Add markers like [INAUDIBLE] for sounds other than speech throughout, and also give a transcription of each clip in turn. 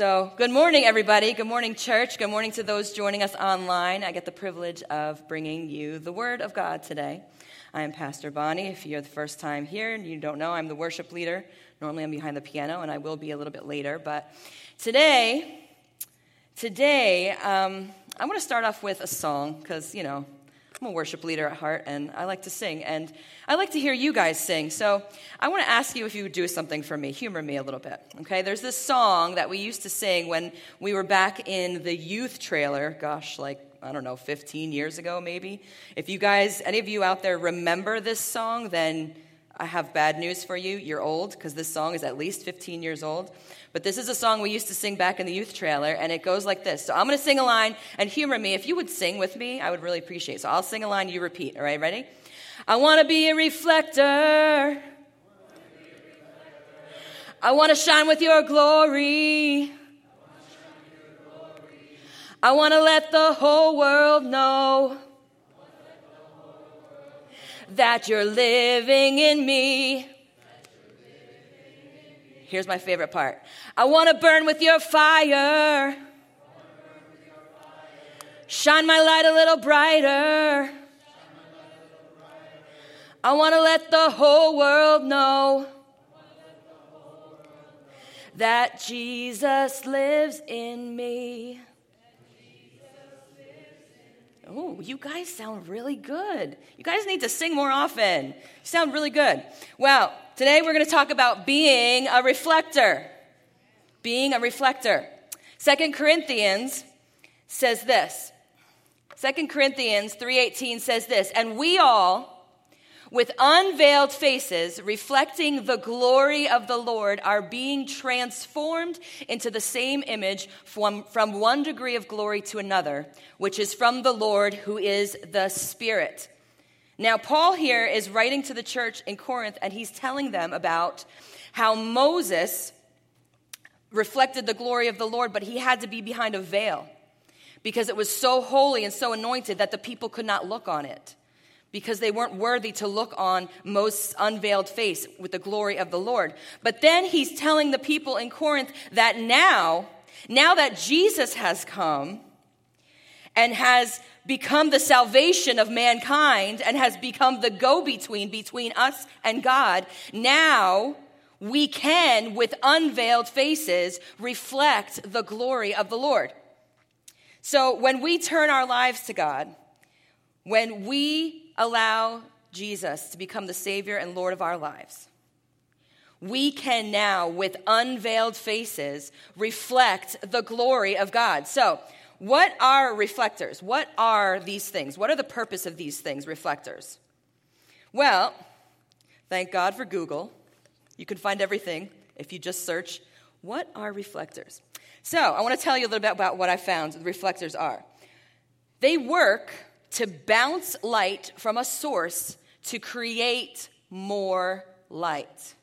So, good morning, everybody. Good morning, church. Good morning to those joining us online. I get the privilege of bringing you the Word of God today. I am Pastor Bonnie. If you're the first time here and you don't know, I'm the worship leader. Normally, I'm behind the piano, and I will be a little bit later. But today, today, um, I want to start off with a song because, you know, I'm a worship leader at heart and I like to sing. And I like to hear you guys sing. So I want to ask you if you would do something for me, humor me a little bit. Okay? There's this song that we used to sing when we were back in the youth trailer. Gosh, like, I don't know, 15 years ago maybe. If you guys, any of you out there remember this song, then I have bad news for you. You're old because this song is at least 15 years old. But this is a song we used to sing back in the youth trailer, and it goes like this. So I'm going to sing a line, and humor me. If you would sing with me, I would really appreciate it. So I'll sing a line, you repeat. All right, ready? I want to be a reflector. I want to shine with your glory. I want to let the whole world know that you're living in me. Here's my favorite part I want to burn with your fire. Shine my light a little brighter. I want to let the whole world know that Jesus lives in me. Oh, you guys sound really good. You guys need to sing more often. You sound really good. Well, today we're going to talk about being a reflector. Being a reflector. Second Corinthians says this. Second Corinthians 3:18 says this, and we all with unveiled faces, reflecting the glory of the Lord, are being transformed into the same image from, from one degree of glory to another, which is from the Lord who is the Spirit. Now, Paul here is writing to the church in Corinth, and he's telling them about how Moses reflected the glory of the Lord, but he had to be behind a veil because it was so holy and so anointed that the people could not look on it because they weren't worthy to look on Moses' unveiled face with the glory of the Lord. But then he's telling the people in Corinth that now, now that Jesus has come and has become the salvation of mankind and has become the go between between us and God, now we can, with unveiled faces, reflect the glory of the Lord. So when we turn our lives to God, when we allow Jesus to become the Savior and Lord of our lives, we can now, with unveiled faces, reflect the glory of God. So, what are reflectors? What are these things? What are the purpose of these things, reflectors? Well, thank God for Google. You can find everything if you just search, What are reflectors? So, I want to tell you a little bit about what I found reflectors are. They work to bounce light from a source to create more light.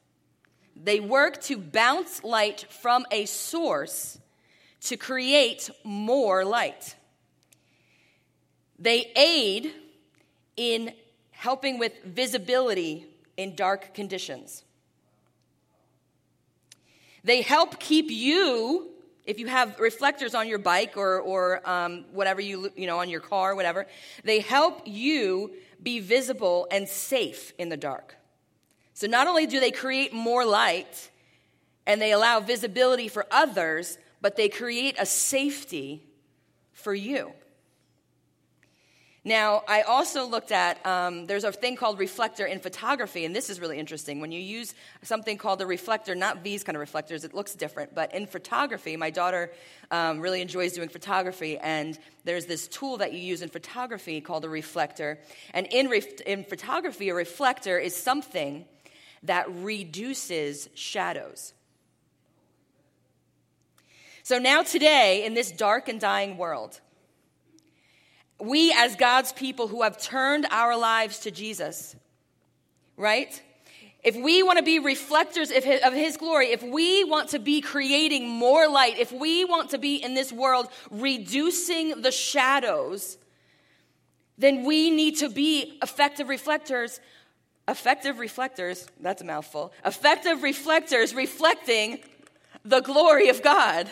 They work to bounce light from a source to create more light. They aid in helping with visibility in dark conditions. They help keep you if you have reflectors on your bike or, or um, whatever you, you know, on your car, whatever, they help you be visible and safe in the dark. So not only do they create more light and they allow visibility for others, but they create a safety for you. Now, I also looked at, um, there's a thing called reflector in photography, and this is really interesting. When you use something called a reflector, not these kind of reflectors, it looks different, but in photography, my daughter um, really enjoys doing photography, and there's this tool that you use in photography called a reflector. And in, ref- in photography, a reflector is something that reduces shadows. So now, today, in this dark and dying world, we as God's people who have turned our lives to Jesus, right? If we want to be reflectors of his, glory, if we want to be creating more light, if we want to be in this world reducing the shadows, then we need to be effective reflectors. Effective reflectors, that's a mouthful. Effective reflectors reflecting the glory of God.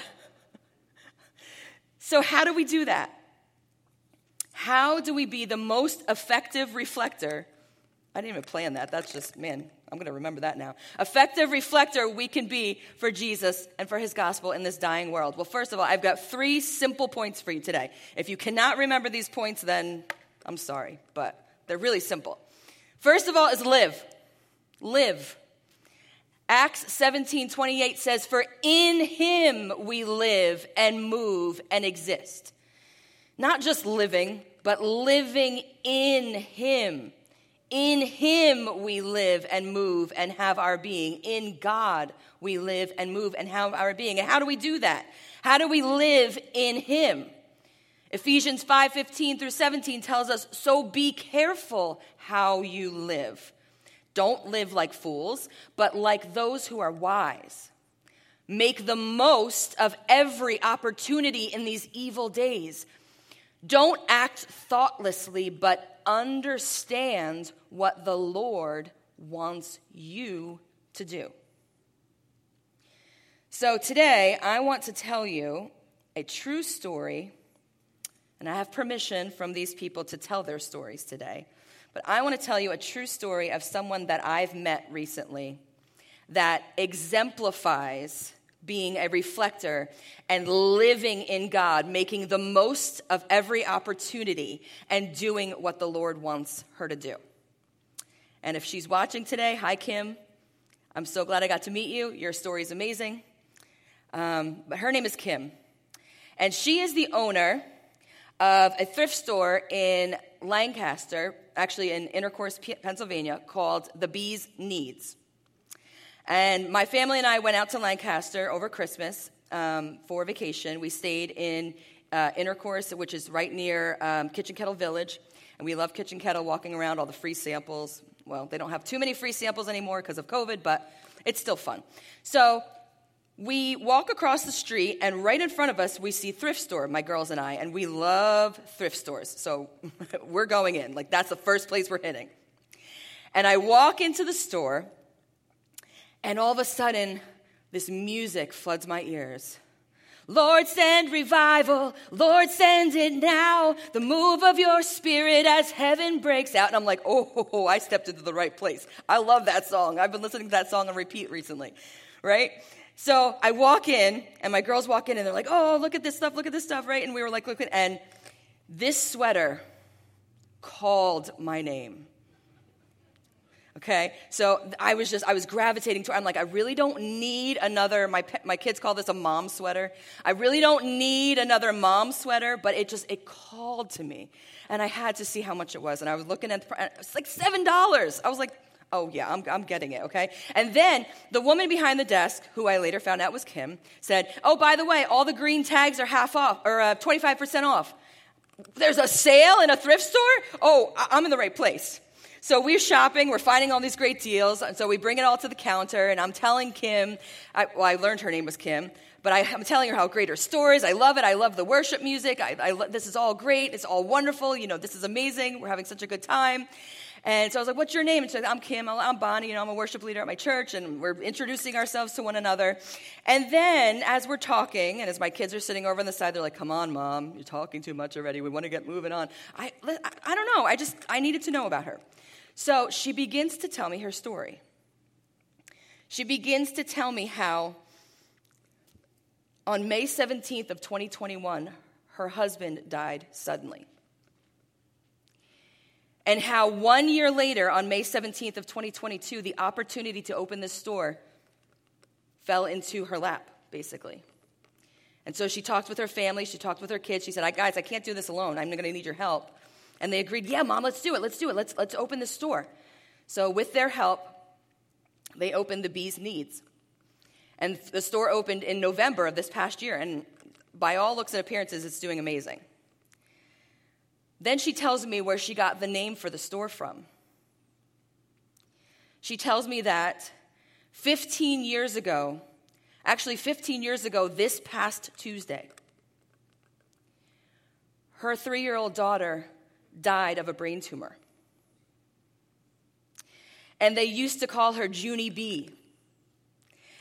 So, how do we do that? How do we be the most effective reflector? I didn't even plan that. That's just, man, I'm going to remember that now. Effective reflector we can be for Jesus and for his gospel in this dying world. Well, first of all, I've got three simple points for you today. If you cannot remember these points, then I'm sorry, but they're really simple. First of all, is live. Live. Acts 17 28 says, For in him we live and move and exist. Not just living, but living in him. In him we live and move and have our being. In God we live and move and have our being. And how do we do that? How do we live in him? Ephesians 5:15 through 17 tells us, "So be careful how you live." Don't live like fools, but like those who are wise. Make the most of every opportunity in these evil days. Don't act thoughtlessly, but understand what the Lord wants you to do. So today, I want to tell you a true story, and I have permission from these people to tell their stories today. But I want to tell you a true story of someone that I've met recently that exemplifies being a reflector and living in God, making the most of every opportunity and doing what the Lord wants her to do. And if she's watching today, hi, Kim. I'm so glad I got to meet you. Your story is amazing. Um, but her name is Kim. And she is the owner of a thrift store in Lancaster, actually in Intercourse, Pennsylvania, called The Bee's Needs. And my family and I went out to Lancaster over Christmas um, for vacation. We stayed in uh, Intercourse, which is right near um, Kitchen Kettle Village. And we love Kitchen Kettle, walking around, all the free samples. Well, they don't have too many free samples anymore because of COVID, but it's still fun. So we walk across the street, and right in front of us, we see thrift store, my girls and I, and we love thrift stores. So [LAUGHS] we're going in. Like, that's the first place we're hitting. And I walk into the store, and all of a sudden, this music floods my ears. Lord, send revival. Lord, send it now. The move of your spirit as heaven breaks out. And I'm like, oh, I stepped into the right place. I love that song. I've been listening to that song on repeat recently, right? So I walk in, and my girls walk in, and they're like, oh, look at this stuff, look at this stuff, right? And we were like, look and this sweater called my name. Okay, so I was just, I was gravitating to, I'm like, I really don't need another, my, my kids call this a mom sweater. I really don't need another mom sweater, but it just, it called to me. And I had to see how much it was. And I was looking at, the, it's like $7. I was like, Oh, yeah, I'm, I'm getting it, okay? And then the woman behind the desk, who I later found out was Kim, said, Oh, by the way, all the green tags are half off, or uh, 25% off. There's a sale in a thrift store? Oh, I'm in the right place. So we're shopping, we're finding all these great deals, and so we bring it all to the counter, and I'm telling Kim, I, well, I learned her name was Kim, but I, am telling her how great her store is. I love it. I love the worship music. I, I, this is all great. It's all wonderful. You know, this is amazing. We're having such a good time. And so I was like, What's your name? And she said, I'm Kim. I'm Bonnie. You know, I'm a worship leader at my church. And we're introducing ourselves to one another. And then as we're talking, and as my kids are sitting over on the side, they're like, Come on, mom. You're talking too much already. We want to get moving on. I, I don't know. I just, I needed to know about her. So she begins to tell me her story. She begins to tell me how on May 17th of 2021, her husband died suddenly and how one year later, on May 17th of 2022, the opportunity to open this store fell into her lap, basically. And so she talked with her family, she talked with her kids. She said, Guys, I can't do this alone. I'm going to need your help. And they agreed, Yeah, mom, let's do it. Let's do it. Let's, let's open the store. So, with their help, they opened the Bee's Needs. And the store opened in November of this past year. And by all looks and appearances, it's doing amazing. Then she tells me where she got the name for the store from. She tells me that 15 years ago, actually 15 years ago, this past Tuesday, her three year old daughter died of a brain tumor. And they used to call her Junie B.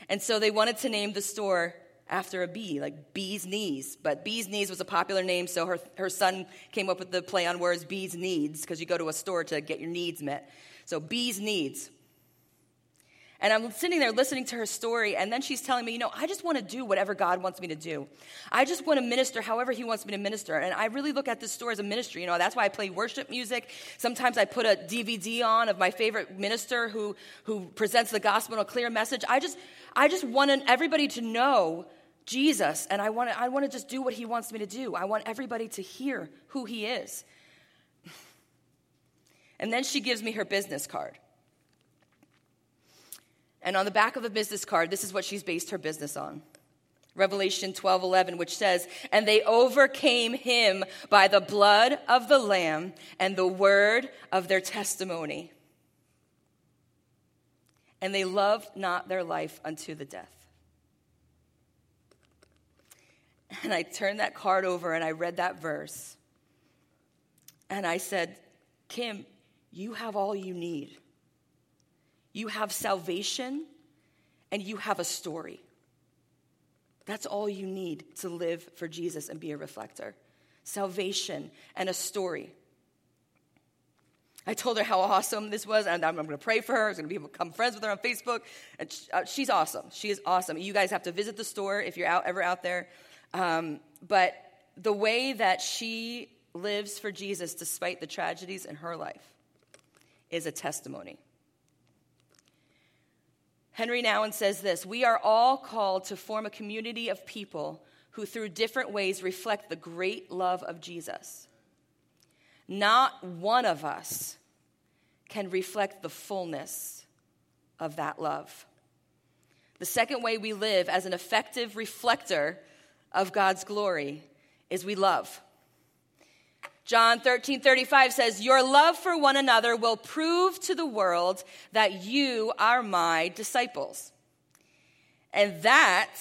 And so they wanted to name the store after a bee, like bee's knees. But bee's knees was a popular name, so her, her son came up with the play on words bee's needs, because you go to a store to get your needs met. So bee's needs. And I'm sitting there listening to her story, and then she's telling me, you know, I just want to do whatever God wants me to do. I just want to minister however He wants me to minister. And I really look at this store as a ministry. You know, that's why I play worship music. Sometimes I put a DVD on of my favorite minister who, who presents the gospel in a clear message. I just, I just want everybody to know Jesus, and I want to, I want to just do what He wants me to do. I want everybody to hear who He is. And then she gives me her business card. And on the back of the business card, this is what she's based her business on. Revelation 12 11, which says, And they overcame him by the blood of the Lamb and the word of their testimony. And they loved not their life unto the death. And I turned that card over and I read that verse. And I said, Kim, you have all you need you have salvation and you have a story. That's all you need to live for Jesus and be a reflector salvation and a story. I told her how awesome this was, and I'm going to pray for her. I was going to become friends with her on Facebook. And uh, she's awesome. She is awesome. You guys have to visit the store if you're out, ever out there. Um, but the way that she lives for Jesus despite the tragedies in her life is a testimony. Henri Nouwen says this We are all called to form a community of people who, through different ways, reflect the great love of Jesus. Not one of us can reflect the fullness of that love. The second way we live as an effective reflector of God's glory is we love. John 13, 35 says, Your love for one another will prove to the world that you are my disciples. And that,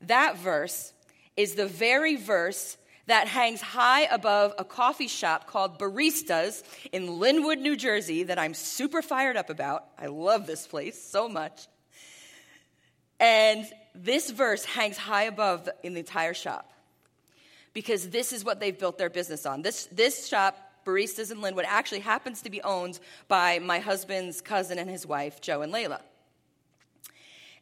that verse is the very verse that hangs high above a coffee shop called Baristas in Linwood, New Jersey, that I'm super fired up about. I love this place so much. And this verse hangs high above in the entire shop because this is what they've built their business on. This, this shop, Baristas in Linwood, actually happens to be owned by my husband's cousin and his wife, Joe and Layla.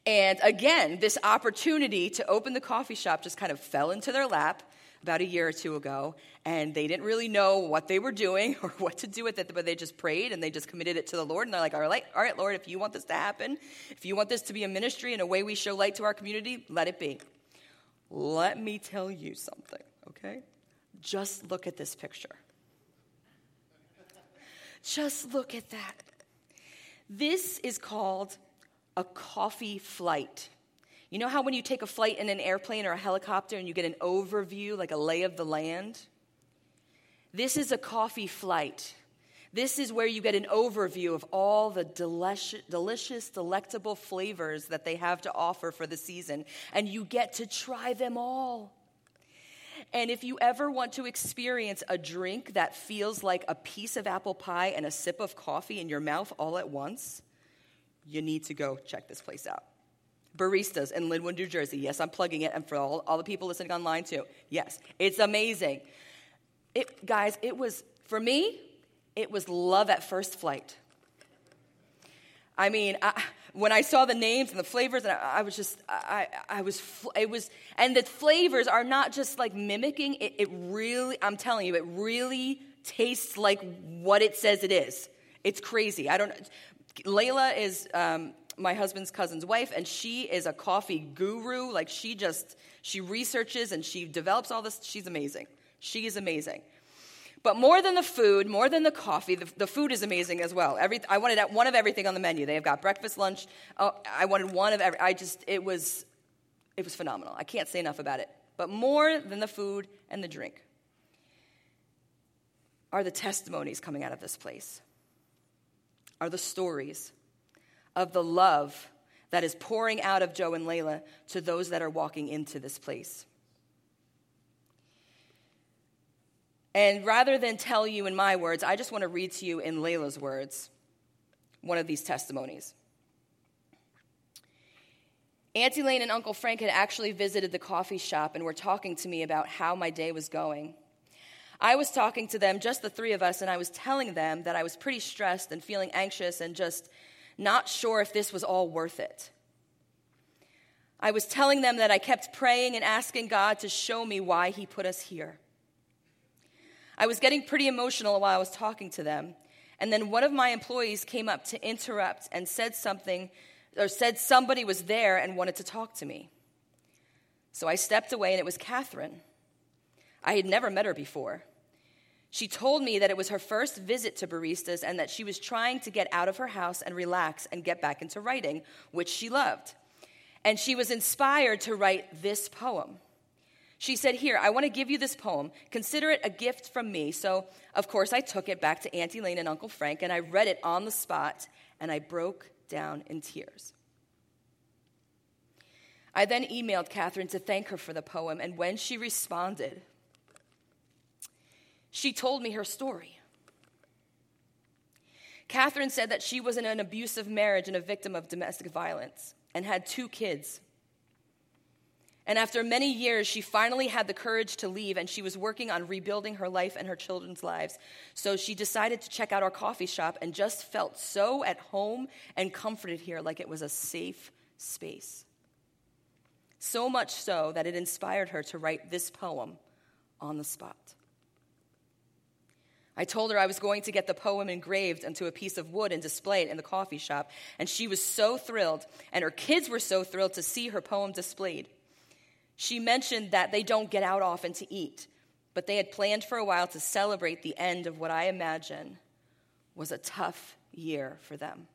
And again, this opportunity to open the coffee shop just kind of fell into their lap about a year or two ago, and they didn't really know what they were doing [LAUGHS] or what to do with it, but they just prayed and they just committed it to the Lord. And they're like, all right, all right, Lord, if you want this to happen, if you want this to be a ministry and a way we show light to our community, let it be. Let me tell you something okay? Just look at this picture. Just look at that. This is called a coffee flight. You know how when you take a flight in an airplane or a helicopter and you get an overview, like a lay of the land? This is a coffee flight. This is where you get an overview of all the delicious, delicious, delectable flavors that they have to offer for the season, and you get to try them all. And if you ever want to experience a drink that feels like a piece of apple pie and a sip of coffee in your mouth all at once, you need to go check this place out. Baristas in Linwood, New Jersey. Yes, I'm plugging it, and for all, all the people listening online too. Yes, it's amazing. It, guys, it was, for me, it was love at first flight. I mean, I, when I saw the names and the flavors, and I, I was just, I, I was, it was, and the flavors are not just like mimicking. It, it really, I'm telling you, it really tastes like what it says it is. It's crazy. I don't. Layla is um, my husband's cousin's wife, and she is a coffee guru. Like she just, she researches and she develops all this. She's amazing. She is amazing. But more than the food, more than the coffee, the, the food is amazing as well. Every, I wanted one of everything on the menu. They have got breakfast, lunch. Oh, I wanted one of every. I just it was, it was phenomenal. I can't say enough about it. But more than the food and the drink are the testimonies coming out of this place. Are the stories of the love that is pouring out of Joe and Layla to those that are walking into this place. And rather than tell you in my words, I just want to read to you in Layla's words one of these testimonies. Auntie Lane and Uncle Frank had actually visited the coffee shop and were talking to me about how my day was going. I was talking to them, just the three of us, and I was telling them that I was pretty stressed and feeling anxious and just not sure if this was all worth it. I was telling them that I kept praying and asking God to show me why He put us here. I was getting pretty emotional while I was talking to them, and then one of my employees came up to interrupt and said something or said somebody was there and wanted to talk to me. So I stepped away, and it was Catherine. I had never met her before. She told me that it was her first visit to baristas and that she was trying to get out of her house and relax and get back into writing, which she loved. And she was inspired to write this poem. She said, Here, I want to give you this poem. Consider it a gift from me. So, of course, I took it back to Auntie Lane and Uncle Frank and I read it on the spot and I broke down in tears. I then emailed Catherine to thank her for the poem, and when she responded, she told me her story. Catherine said that she was in an abusive marriage and a victim of domestic violence and had two kids. And after many years, she finally had the courage to leave, and she was working on rebuilding her life and her children's lives. So she decided to check out our coffee shop and just felt so at home and comforted here, like it was a safe space. So much so that it inspired her to write this poem on the spot. I told her I was going to get the poem engraved onto a piece of wood and display it in the coffee shop, and she was so thrilled, and her kids were so thrilled to see her poem displayed. She mentioned that they don't get out often to eat, but they had planned for a while to celebrate the end of what I imagine was a tough year for them.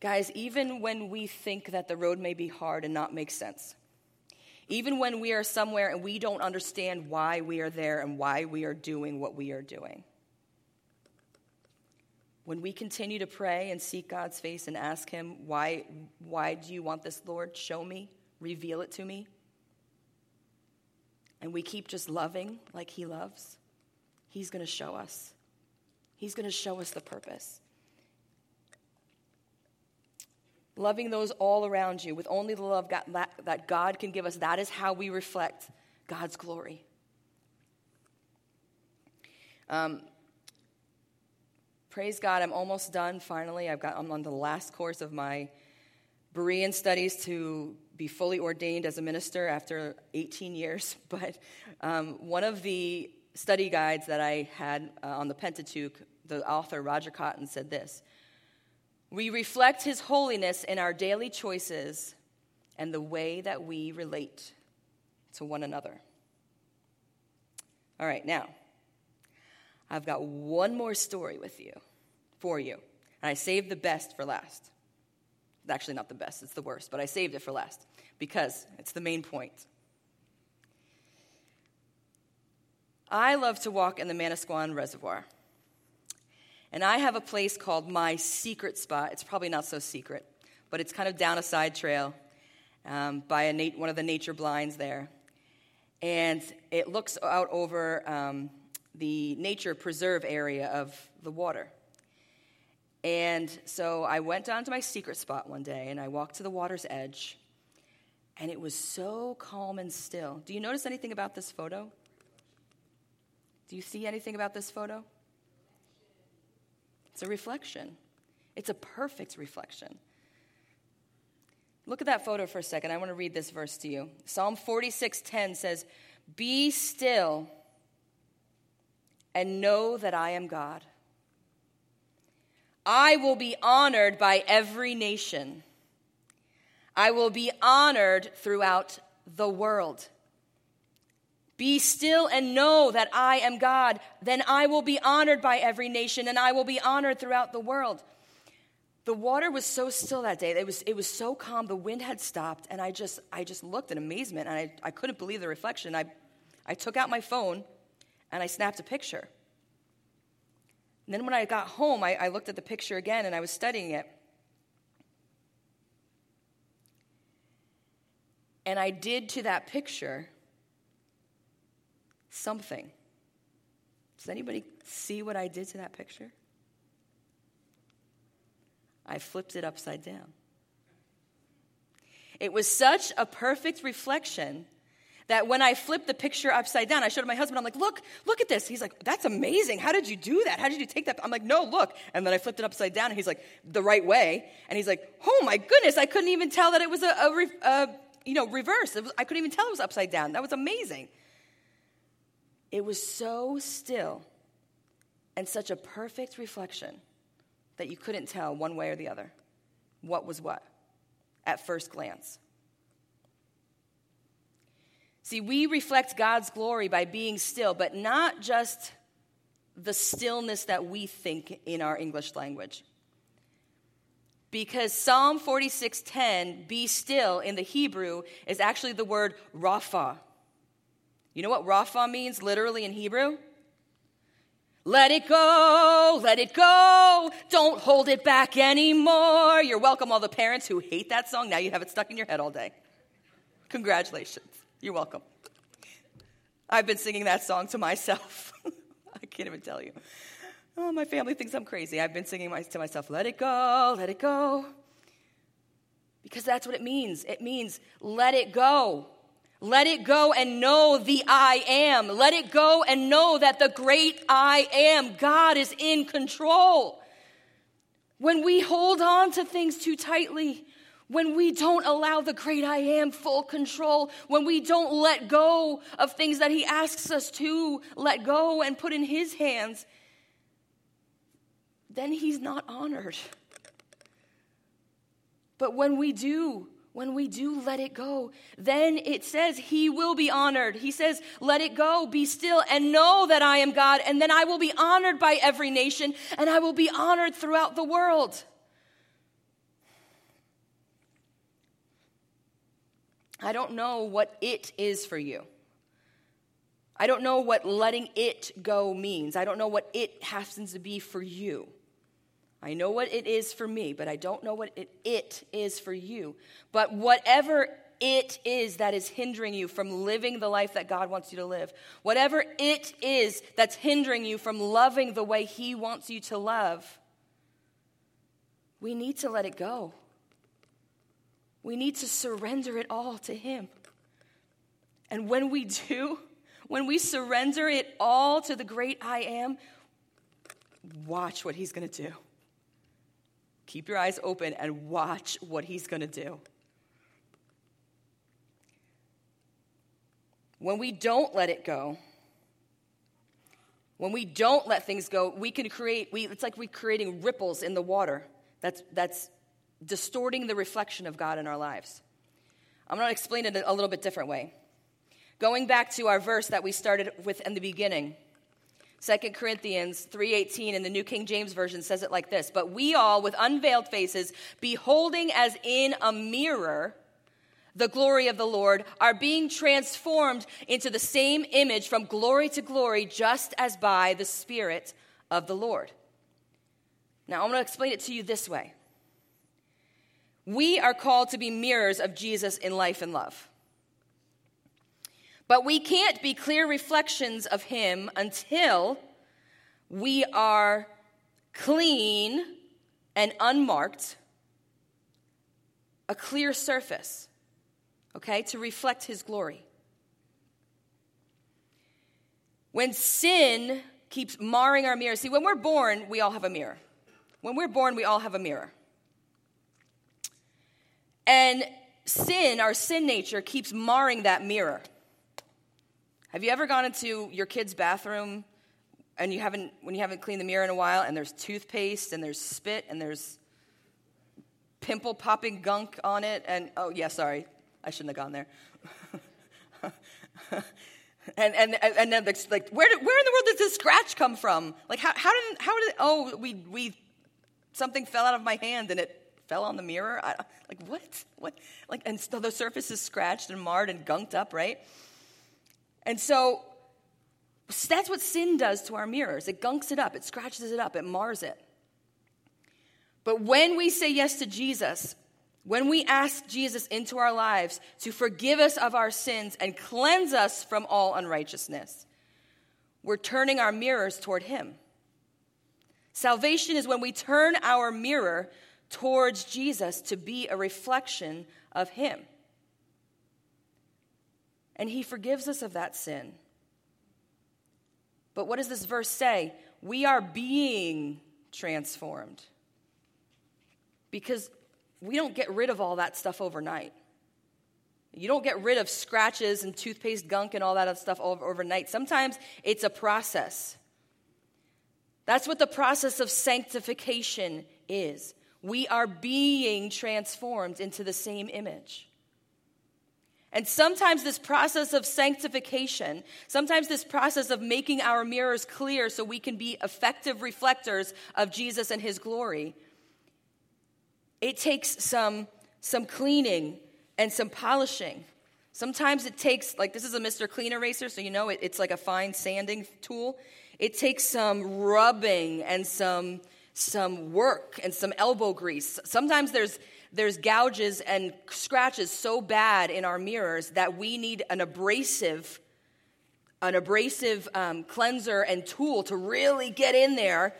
Guys, even when we think that the road may be hard and not make sense, even when we are somewhere and we don't understand why we are there and why we are doing what we are doing, when we continue to pray and seek God's face and ask Him, why, why do you want this, Lord? Show me, reveal it to me. And we keep just loving like He loves, He's going to show us. He's going to show us the purpose. Loving those all around you with only the love that God can give us, that is how we reflect God's glory. Um, praise God, I'm almost done finally. I've got, I'm on the last course of my Berean studies to be fully ordained as a minister after 18 years. [LAUGHS] But um, one of the study guides that I had uh, on the Pentateuch, the author Roger Cotton said this We reflect his holiness in our daily choices and the way that we relate to one another. All right, now, I've got one more story with you, for you. And I saved the best for last. It's actually not the best, it's the worst, but I saved it for last because it's the main point. I love to walk in the Manasquan Reservoir. And I have a place called my secret spot. It's probably not so secret, but it's kind of down a side trail um, by a nat- one of the nature blinds there. And it looks out over um, the nature preserve area of the water. And so I went down to my secret spot one day and I walked to the water's edge, and it was so calm and still. Do you notice anything about this photo? Do you see anything about this photo? It's a reflection. It's a perfect reflection. Look at that photo for a second. I want to read this verse to you. Psalm 46:10 says, "Be still and know that I am God. I will be honored by every nation. I will be honored throughout the world. Be still and know that I am God. Then I will be honored by every nation and I will be honored throughout the world. The water was so still that day. It was, it was so calm. The wind had stopped. And I just, I just looked in amazement and I, I couldn't believe the reflection. I, I took out my phone and I snapped a picture. And then when I got home, I, I looked at the picture again and I was studying it. And I did to that picture something. Does anybody see what I did to that picture? I flipped it upside down. It was such a perfect reflection that when I flipped the picture upside down, I showed my husband, I'm like, look, look at this. He's like, that's amazing. How did you do that? How did you take that? I'm like, no, look. And then I flipped it upside down, and he's like, the right way. And he's like, oh my goodness, I couldn't even tell that it was a, a, a you know, reverse. Was, I couldn't even tell it was upside down. That was amazing. It was so still and such a perfect reflection that you couldn't tell one way or the other what was what at first glance. See, we reflect God's glory by being still, but not just the stillness that we think in our English language. Because Psalm 46:10, be still in the Hebrew is actually the word rapha. You know what rapha means literally in Hebrew? Let it go, let it go. Don't hold it back anymore. You're welcome, all the parents who hate that song. Now you have it stuck in your head all day. Congratulations. You're welcome. I've been singing that song to myself. [LAUGHS] I can't even tell you. Oh, my family thinks I'm crazy. I've been singing my, to myself, let it go, let it go. Because that's what it means. It means let it go. Let it go and know the I am. Let it go and know that the great I am, God is in control. When we hold on to things too tightly, when we don't allow the great I am full control, when we don't let go of things that He asks us to let go and put in His hands, then He's not honored. But when we do, when we do let it go, then it says he will be honored. He says, Let it go, be still, and know that I am God, and then I will be honored by every nation, and I will be honored throughout the world. I don't know what it is for you. I don't know what letting it go means. I don't know what it happens to be for you. I know what it is for me, but I don't know what it, it is for you. But whatever it is that is hindering you from living the life that God wants you to live, whatever it is that's hindering you from loving the way He wants you to love, we need to let it go. We need to surrender it all to Him. And when we do, when we surrender it all to the great I am, watch what He's going to do. Keep your eyes open and watch what He's going to do. When we don't let it go, when we don't let things go, we can create, we, it's like we're creating ripples in the water. That's, that's distorting the reflection of God in our lives. I'm going to explain it a little bit different way. Going back to our verse that we started with in the beginning, 2 Corinthians 3:18 in the New King James version says it like this, "But we all with unveiled faces beholding as in a mirror the glory of the Lord are being transformed into the same image from glory to glory just as by the spirit of the Lord." Now, I'm going to explain it to you this way. We are called to be mirrors of Jesus in life and love. But we can't be clear reflections of him until we are clean and unmarked, a clear surface, okay, to reflect his glory. When sin keeps marring our mirror, see, when we're born, we all have a mirror. When we're born, we all have a mirror. And sin, our sin nature, keeps marring that mirror. Have you ever gone into your kid's bathroom and you haven't when you haven't cleaned the mirror in a while and there's toothpaste and there's spit and there's pimple popping gunk on it and oh yeah, sorry. I shouldn't have gone there. [LAUGHS] and and and then like where did, where in the world did this scratch come from? Like how how did how did oh we we something fell out of my hand and it fell on the mirror. I, like, what? What? Like, and so the surface is scratched and marred and gunked up, right? And so that's what sin does to our mirrors. It gunks it up, it scratches it up, it mars it. But when we say yes to Jesus, when we ask Jesus into our lives to forgive us of our sins and cleanse us from all unrighteousness, we're turning our mirrors toward Him. Salvation is when we turn our mirror towards Jesus to be a reflection of Him. And He forgives us of that sin. But what does this verse say? We are being transformed. Because we don't get rid of all that stuff overnight. You don't get rid of scratches and toothpaste gunk and all that stuff over, overnight. Sometimes it's a process. That's what the process of sanctification is. We are being transformed into the same image. And sometimes this process of sanctification, sometimes this process of making our mirrors clear so we can be effective reflectors of Jesus and his glory, it takes some, some cleaning and some polishing. Sometimes it takes, like this is a Mr. Clean Eraser, so you know it, it's like a fine sanding tool. It takes some rubbing and some, some work and some elbow grease. Sometimes there's there's gouges and scratches so bad in our mirrors that we need an abrasive an abrasive um, cleanser and tool to really get in there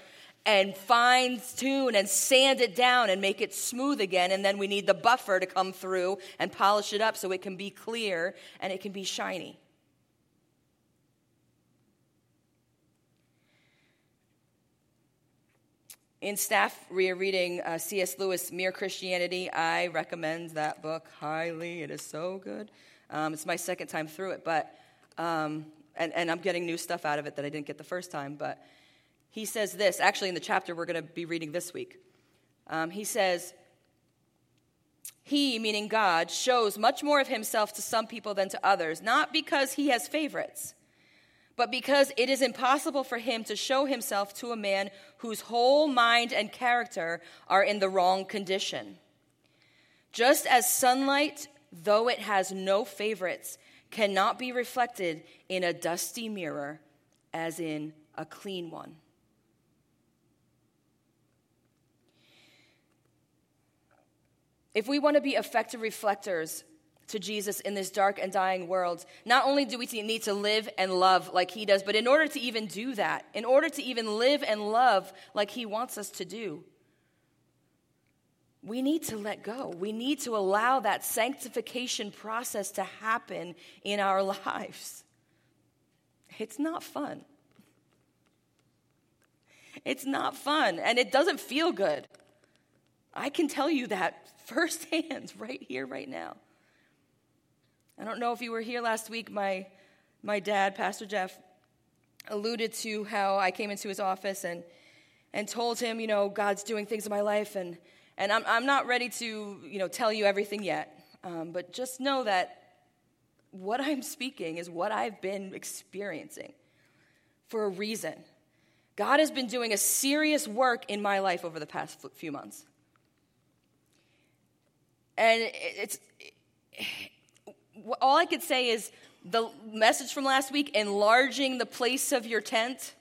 and fine tune and sand it down and make it smooth again. And then we need the buffer to come through and polish it up so it can be clear and it can be shiny. In staff, we are reading uh, C.S. Lewis' Mere Christianity. I recommend that book highly. It is so good. Um, it's my second time through it, but um, and, and I'm getting new stuff out of it that I didn't get the first time. But he says this, actually, in the chapter we're going to be reading this week. Um, he says, He, meaning God, shows much more of himself to some people than to others, not because he has favorites but because it is impossible for him to show himself to a man whose whole mind and character are in the wrong condition. Just as sunlight, though it has no favorites, cannot be reflected in a dusty mirror as in a clean one. If we want to be effective reflectors to Jesus in this dark and dying world, not only do we need to live and love like he does, but in order to even do that, in order to even live and love like he wants us to do, we need to let go. We need to allow that sanctification process to happen in our [LAUGHS] lives. It's not fun. It's not fun, and it doesn't feel good. I can tell you that [LAUGHS] firsthand right here, right now. I don't know if you were here last week. My, my dad, Pastor Jeff, alluded to how I came into his office and, and told him, you know, God's doing things in my life. And, and I'm, I'm not ready to, you know, tell you everything yet. Um, but just know that what I'm speaking is what I've been experiencing for a reason. God has been doing a serious work in my life over the past few months. And it's, all I could say is the message from last week enlarging the place of your tent.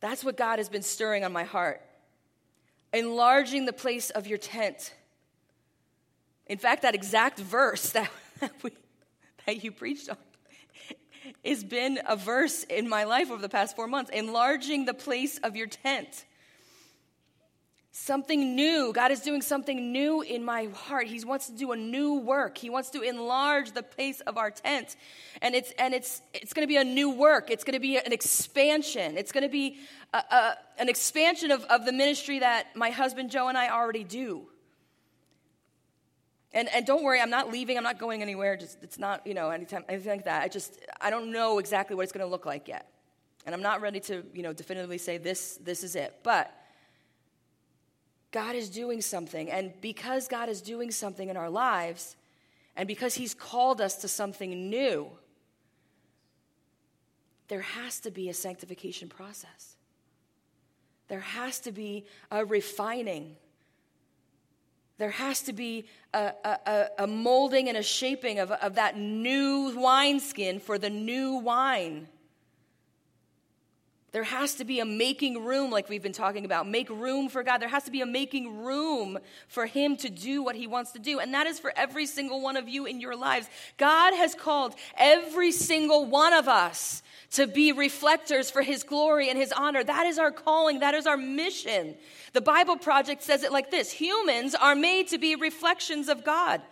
That's what God has been stirring on my heart. Enlarging the place of your tent. In fact, that exact verse [LAUGHS] that, we, that you preached on has been a verse in my life over the past four months. Enlarging the place of your tent. Something new. God is doing something new in my heart. He wants to do a new work. He wants to enlarge the place of our tent. And it's, and it's, it's going to be a new work. It's going to be an expansion. It's going to be a, a, an expansion of, of the ministry that my husband Joe and I already do. And, and don't worry, I'm not leaving. I'm not going anywhere. Just, it's not, you know, anytime, anything like that. I just, I don't know exactly what it's going to look like yet. And I'm not ready to, you know, definitively say this, this is it. But God is doing something. And because God is doing something in our lives, and because He's called us to something new, there has to be a sanctification process. There has to be a refining. There has to be a, a, a molding and a shaping of, of that new wineskin for the new wine. There has to be a making room, like we've been talking about. Make room for God. There has to be a making room for Him to do what He wants to do. And that is for every single one of you in your lives. God has called every single one of us to be reflectors for his glory and his honor. That is our calling. That is our mission. The Bible Project says it like this Humans are made to be reflections of God.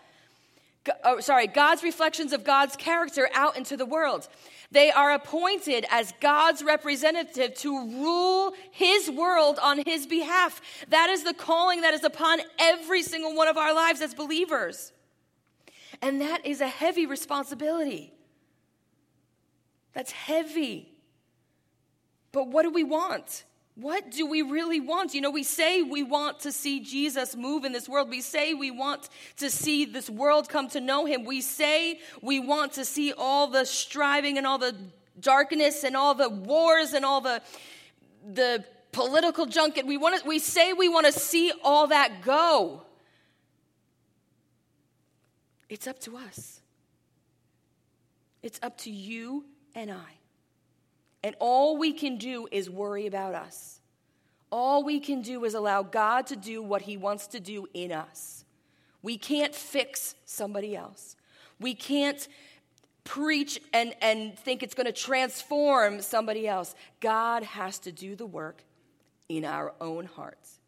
Oh, sorry, God's reflections of God's character out into the world. They are appointed as God's representative to rule his world on his behalf. That is the calling that is upon every single one of our lives as believers. And that is a heavy responsibility. That's heavy. But what do we want? What do we really want? You know, we say we want to see Jesus move in this world. We say we want to see this world come to know him. We say we want to see all the striving and all the darkness and all the wars and all the the political junket. We want to, we say we want to see all that go. It's up to us. It's up to you and I. And all we can do is worry about us. All we can do is allow God to do what He wants to do in us. We can't fix somebody else. We can't preach and, and think it's going to transform somebody else. God has to do the work in our own hearts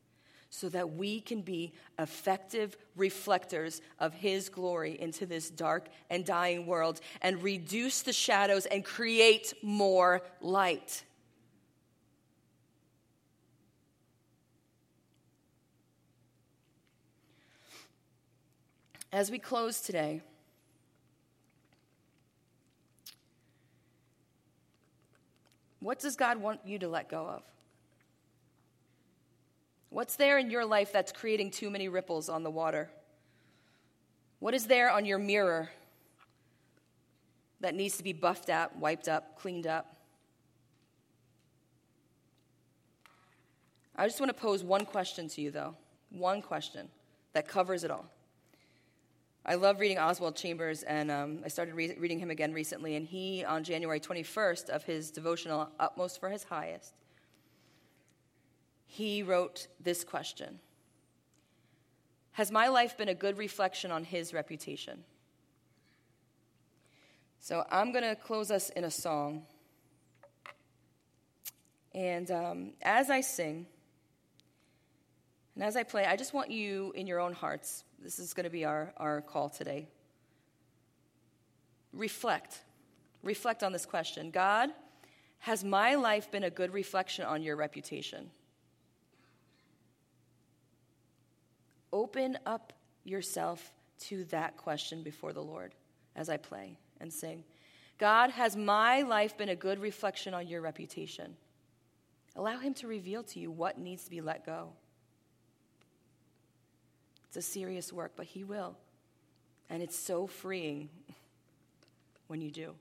so that we can be effective reflectors of His glory into this dark and dying world and reduce the shadows and create more light. As we close today, what does God want you to let go of? What's there in your life that's creating too many ripples on the water? What is there on your mirror that needs to be buffed out, wiped up, cleaned up? I just want to pose one question to you, though. One question that covers it all. I love reading Oswald Chambers, and um, I started re- reading him again recently. And he, on January 21st, of his devotional Utmost for His Highest, he wrote this question Has my life been a good reflection on his reputation? So I'm going to close us in a song. And um, as I sing, and as I play, I just want you in your own hearts, this is going to be our, our call today. Reflect. Reflect on this question God, has my life been a good reflection on your reputation? Open up yourself to that question before the Lord as I play and sing. God, has my life been a good reflection on your reputation? Allow Him to reveal to you what needs to be let go. It's a serious work, but He will. And it's so freeing [LAUGHS] when you do.